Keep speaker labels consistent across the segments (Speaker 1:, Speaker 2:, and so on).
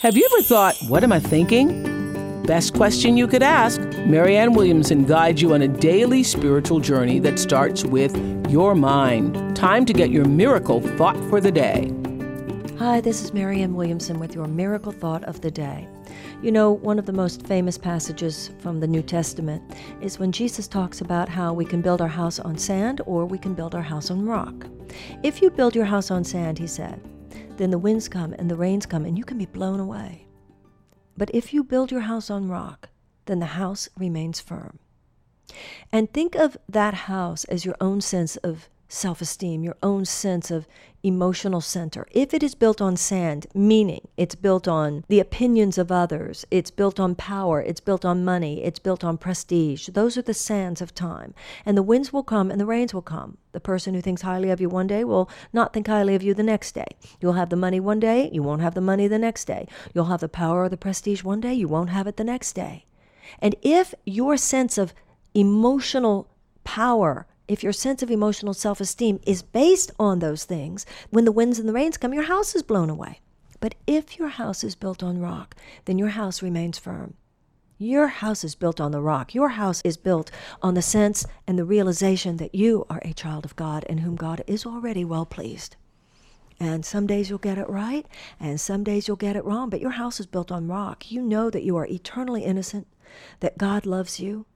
Speaker 1: Have you ever thought, what am I thinking? Best question you could ask. Marianne Williamson guides you on a daily spiritual journey that starts with your mind. Time to get your miracle thought for the day.
Speaker 2: Hi, this is Marianne Williamson with your miracle thought of the day. You know, one of the most famous passages from the New Testament is when Jesus talks about how we can build our house on sand or we can build our house on rock. If you build your house on sand, he said, then the winds come and the rains come and you can be blown away. But if you build your house on rock, then the house remains firm. And think of that house as your own sense of self esteem, your own sense of emotional center. If it is built on sand, meaning it's built on the opinions of others, it's built on power, it's built on money, it's built on prestige, those are the sands of time. And the winds will come and the rains will come. The person who thinks highly of you one day will not think highly of you the next day. You'll have the money one day, you won't have the money the next day. You'll have the power or the prestige one day, you won't have it the next day. And if your sense of emotional power if your sense of emotional self esteem is based on those things, when the winds and the rains come, your house is blown away. But if your house is built on rock, then your house remains firm. Your house is built on the rock. Your house is built on the sense and the realization that you are a child of God and whom God is already well pleased. And some days you'll get it right, and some days you'll get it wrong, but your house is built on rock. You know that you are eternally innocent, that God loves you,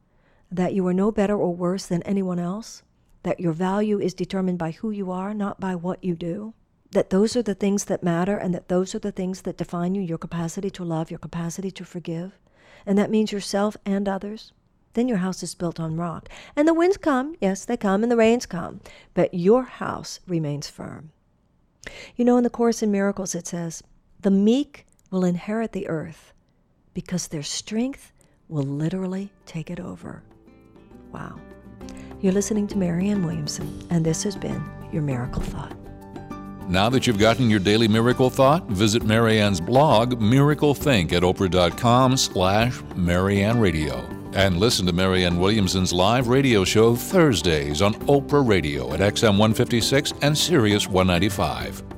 Speaker 2: that you are no better or worse than anyone else, that your value is determined by who you are, not by what you do, that those are the things that matter, and that those are the things that define you your capacity to love, your capacity to forgive, and that means yourself and others. Then your house is built on rock. And the winds come, yes, they come, and the rains come, but your house remains firm. You know, in the Course in Miracles, it says, The meek will inherit the earth because their strength will literally take it over. Wow. You're listening to Marianne Williamson, and this has been your Miracle Thought.
Speaker 3: Now that you've gotten your daily miracle thought, visit Marianne's blog, Miracle Think, at oprah.com slash Marianne Radio. And listen to Marianne Williamson's live radio show Thursdays on Oprah Radio at XM 156 and Sirius 195.